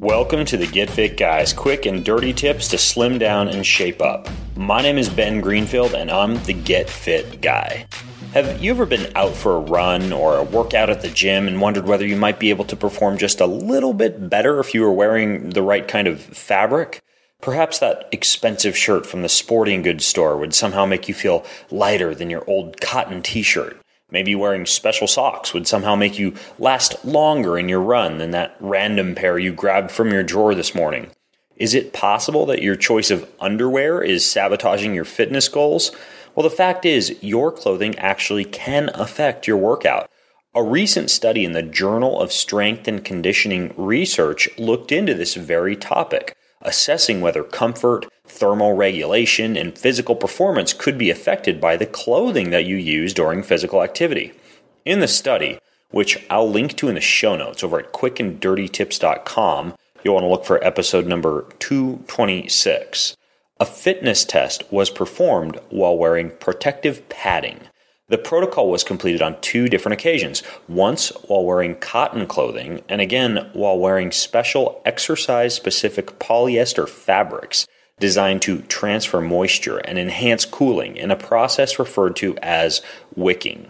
Welcome to the Get Fit Guys quick and dirty tips to slim down and shape up. My name is Ben Greenfield and I'm the Get Fit Guy. Have you ever been out for a run or a workout at the gym and wondered whether you might be able to perform just a little bit better if you were wearing the right kind of fabric? Perhaps that expensive shirt from the sporting goods store would somehow make you feel lighter than your old cotton t shirt. Maybe wearing special socks would somehow make you last longer in your run than that random pair you grabbed from your drawer this morning. Is it possible that your choice of underwear is sabotaging your fitness goals? Well, the fact is, your clothing actually can affect your workout. A recent study in the Journal of Strength and Conditioning Research looked into this very topic, assessing whether comfort, thermal regulation, and physical performance could be affected by the clothing that you use during physical activity. In the study, which I'll link to in the show notes over at quickanddirtytips.com, you'll want to look for episode number 226. A fitness test was performed while wearing protective padding. The protocol was completed on two different occasions once while wearing cotton clothing, and again while wearing special exercise specific polyester fabrics designed to transfer moisture and enhance cooling in a process referred to as wicking.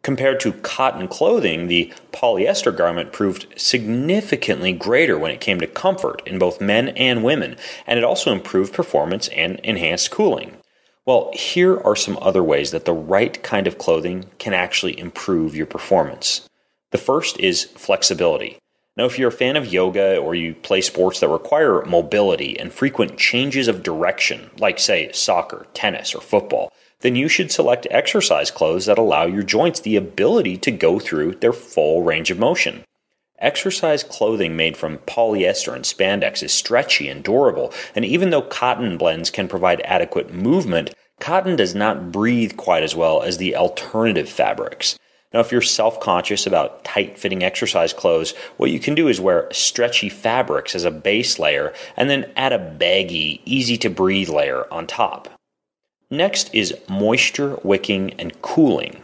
Compared to cotton clothing, the polyester garment proved significantly greater when it came to comfort in both men and women, and it also improved performance and enhanced cooling. Well, here are some other ways that the right kind of clothing can actually improve your performance. The first is flexibility. Now, if you're a fan of yoga or you play sports that require mobility and frequent changes of direction, like, say, soccer, tennis, or football, then you should select exercise clothes that allow your joints the ability to go through their full range of motion. Exercise clothing made from polyester and spandex is stretchy and durable, and even though cotton blends can provide adequate movement, cotton does not breathe quite as well as the alternative fabrics. Now, if you're self conscious about tight fitting exercise clothes, what you can do is wear stretchy fabrics as a base layer and then add a baggy, easy to breathe layer on top. Next is moisture wicking and cooling.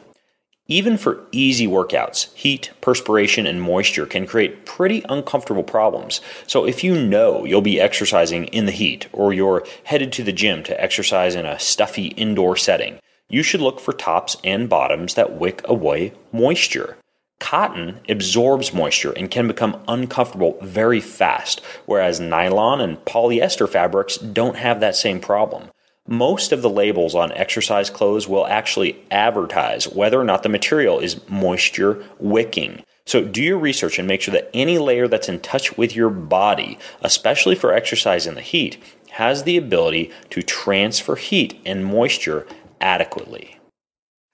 Even for easy workouts, heat, perspiration, and moisture can create pretty uncomfortable problems. So, if you know you'll be exercising in the heat or you're headed to the gym to exercise in a stuffy indoor setting, you should look for tops and bottoms that wick away moisture. Cotton absorbs moisture and can become uncomfortable very fast, whereas nylon and polyester fabrics don't have that same problem most of the labels on exercise clothes will actually advertise whether or not the material is moisture wicking. So do your research and make sure that any layer that's in touch with your body, especially for exercise in the heat, has the ability to transfer heat and moisture adequately.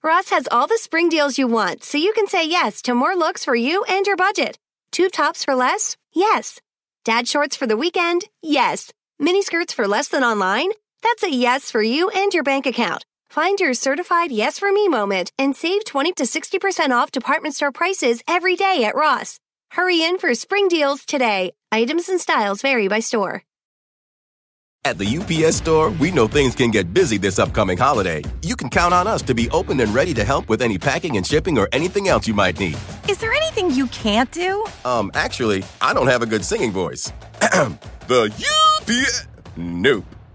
Ross has all the spring deals you want, so you can say yes to more looks for you and your budget. Tube tops for less? Yes. Dad shorts for the weekend? Yes. Mini skirts for less than online? That's a yes for you and your bank account. Find your certified yes for me moment and save 20 to 60% off department store prices every day at Ross. Hurry in for spring deals today. Items and styles vary by store. At the UPS store, we know things can get busy this upcoming holiday. You can count on us to be open and ready to help with any packing and shipping or anything else you might need. Is there anything you can't do? Um, actually, I don't have a good singing voice. the UPS. Nope.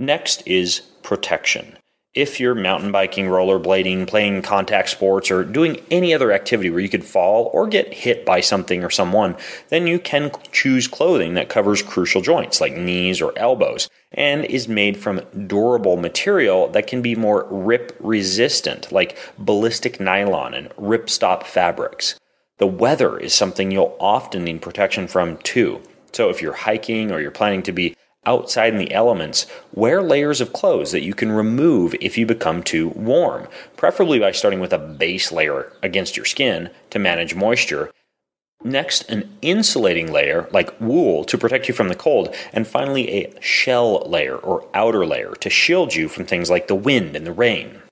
Next is protection. If you're mountain biking, rollerblading, playing contact sports, or doing any other activity where you could fall or get hit by something or someone, then you can choose clothing that covers crucial joints like knees or elbows and is made from durable material that can be more rip resistant, like ballistic nylon and ripstop fabrics. The weather is something you'll often need protection from too. So if you're hiking or you're planning to be outside in the elements, wear layers of clothes that you can remove if you become too warm, preferably by starting with a base layer against your skin to manage moisture. Next, an insulating layer like wool to protect you from the cold, and finally, a shell layer or outer layer to shield you from things like the wind and the rain.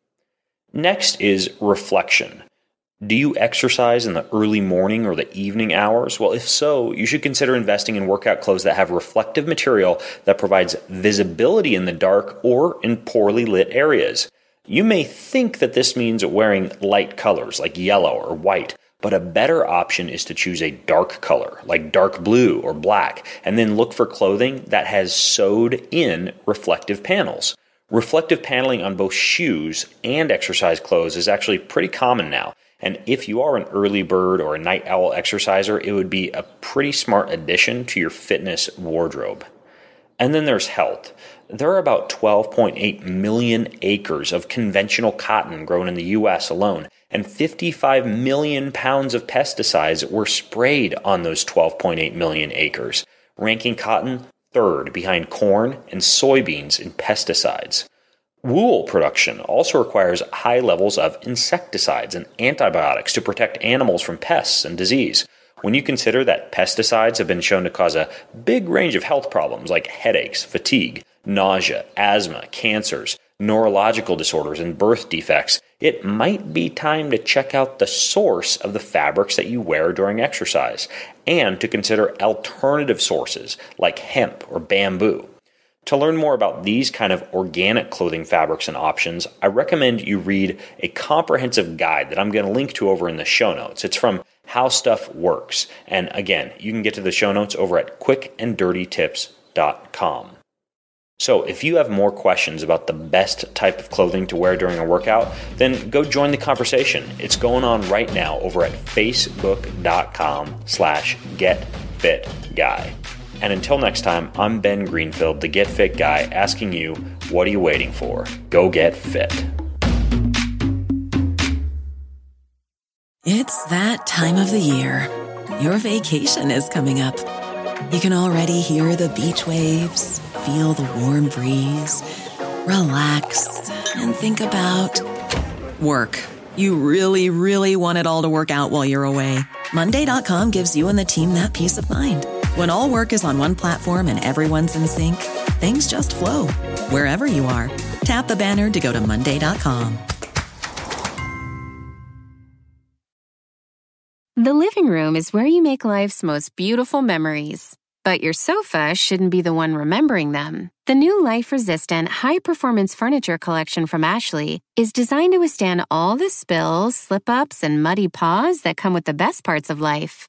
Next is reflection. Do you exercise in the early morning or the evening hours? Well, if so, you should consider investing in workout clothes that have reflective material that provides visibility in the dark or in poorly lit areas. You may think that this means wearing light colors like yellow or white, but a better option is to choose a dark color like dark blue or black, and then look for clothing that has sewed in reflective panels. Reflective paneling on both shoes and exercise clothes is actually pretty common now and if you are an early bird or a night owl exerciser, it would be a pretty smart addition to your fitness wardrobe. And then there's health. There are about 12.8 million acres of conventional cotton grown in the US alone, and 55 million pounds of pesticides were sprayed on those 12.8 million acres, ranking cotton third behind corn and soybeans in pesticides. Wool production also requires high levels of insecticides and antibiotics to protect animals from pests and disease. When you consider that pesticides have been shown to cause a big range of health problems like headaches, fatigue, nausea, asthma, cancers, neurological disorders, and birth defects, it might be time to check out the source of the fabrics that you wear during exercise and to consider alternative sources like hemp or bamboo. To learn more about these kind of organic clothing fabrics and options, I recommend you read a comprehensive guide that I'm going to link to over in the show notes. It's from How Stuff Works. And again, you can get to the show notes over at quickanddirtytips.com. So, if you have more questions about the best type of clothing to wear during a workout, then go join the conversation. It's going on right now over at facebook.com slash getfitguy. And until next time, I'm Ben Greenfield, the Get Fit guy, asking you, what are you waiting for? Go get fit. It's that time of the year. Your vacation is coming up. You can already hear the beach waves, feel the warm breeze, relax, and think about work. You really, really want it all to work out while you're away. Monday.com gives you and the team that peace of mind. When all work is on one platform and everyone's in sync, things just flow wherever you are. Tap the banner to go to Monday.com. The living room is where you make life's most beautiful memories. But your sofa shouldn't be the one remembering them. The new life resistant, high performance furniture collection from Ashley is designed to withstand all the spills, slip ups, and muddy paws that come with the best parts of life.